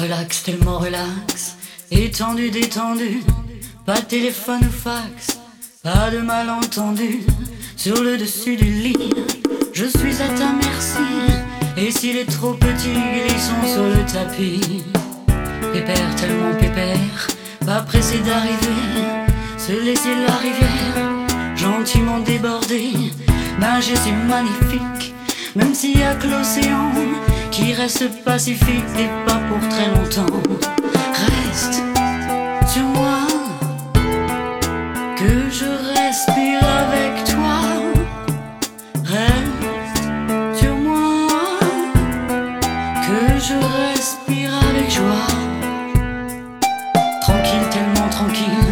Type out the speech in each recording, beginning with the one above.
Relax, tellement relax, étendu, détendu, pas de téléphone ou fax, pas de malentendu, sur le dessus du lit, je suis à ta merci, et s'il est trop petit, glissons sur le tapis. Pépère, tellement pépère, pas pressé d'arriver, se laisser la rivière, gentiment déborder, nager c'est magnifique, même s'il y a que l'océan qui reste pacifique et pas pour très longtemps. Reste sur moi, que je respire avec toi. Reste sur moi, que je respire avec joie. Tranquille, tellement tranquille,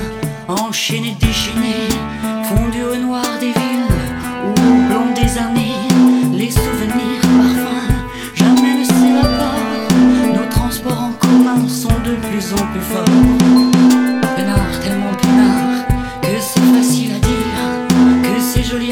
enchaîné, déchaîné, fondu au noir des villes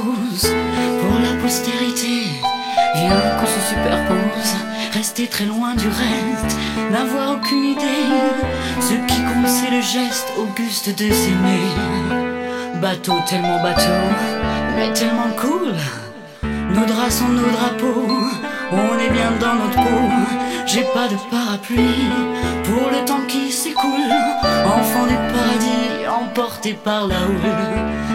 pour la postérité, viens qu'on se superpose, rester très loin du reste, n'avoir aucune idée. Ce qui compte, c'est le geste auguste de s'aimer. Bateau, tellement bateau, mais tellement cool. Nos draps sont nos drapeaux, on est bien dans notre peau. J'ai pas de parapluie pour le temps qui s'écoule. Enfant du paradis, emporté par la houle.